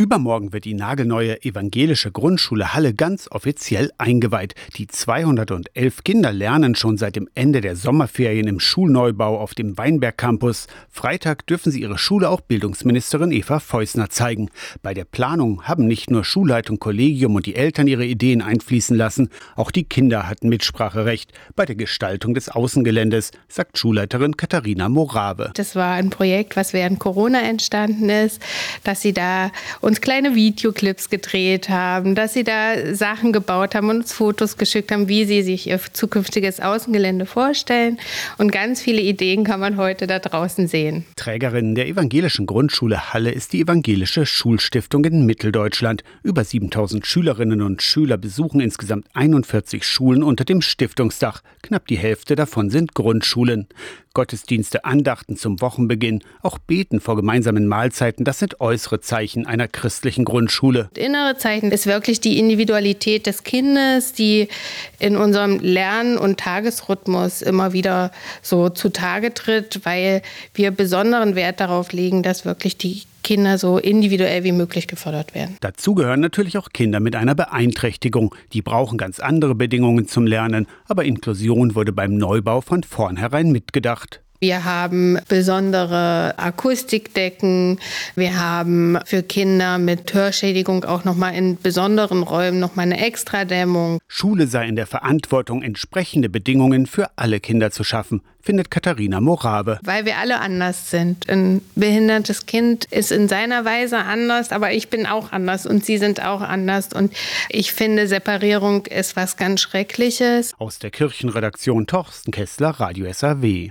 Übermorgen wird die nagelneue evangelische Grundschule Halle ganz offiziell eingeweiht. Die 211 Kinder lernen schon seit dem Ende der Sommerferien im Schulneubau auf dem Weinberg Campus. Freitag dürfen sie ihre Schule auch Bildungsministerin Eva Feusner zeigen. Bei der Planung haben nicht nur Schulleitung, Kollegium und die Eltern ihre Ideen einfließen lassen, auch die Kinder hatten Mitspracherecht bei der Gestaltung des Außengeländes, sagt Schulleiterin Katharina Morave. Das war ein Projekt, was während Corona entstanden ist, dass sie da uns kleine Videoclips gedreht haben, dass sie da Sachen gebaut haben und uns Fotos geschickt haben, wie sie sich ihr zukünftiges Außengelände vorstellen. Und ganz viele Ideen kann man heute da draußen sehen. Trägerin der evangelischen Grundschule Halle ist die Evangelische Schulstiftung in Mitteldeutschland. Über 7000 Schülerinnen und Schüler besuchen insgesamt 41 Schulen unter dem Stiftungsdach. Knapp die Hälfte davon sind Grundschulen. Gottesdienste, Andachten zum Wochenbeginn, auch Beten vor gemeinsamen Mahlzeiten, das sind äußere Zeichen einer christlichen Grundschule. Innere Zeichen ist wirklich die Individualität des Kindes, die in unserem Lern- und Tagesrhythmus immer wieder so zutage tritt, weil wir besonderen Wert darauf legen, dass wirklich die Kinder so individuell wie möglich gefördert werden. Dazu gehören natürlich auch Kinder mit einer Beeinträchtigung. Die brauchen ganz andere Bedingungen zum Lernen, aber Inklusion wurde beim Neubau von vornherein mitgedacht. Wir haben besondere Akustikdecken. Wir haben für Kinder mit Hörschädigung auch nochmal in besonderen Räumen nochmal eine Extradämmung. Schule sei in der Verantwortung, entsprechende Bedingungen für alle Kinder zu schaffen, findet Katharina Morave. Weil wir alle anders sind. Ein behindertes Kind ist in seiner Weise anders, aber ich bin auch anders und sie sind auch anders. Und ich finde, Separierung ist was ganz Schreckliches. Aus der Kirchenredaktion Torsten Kessler, Radio SAW.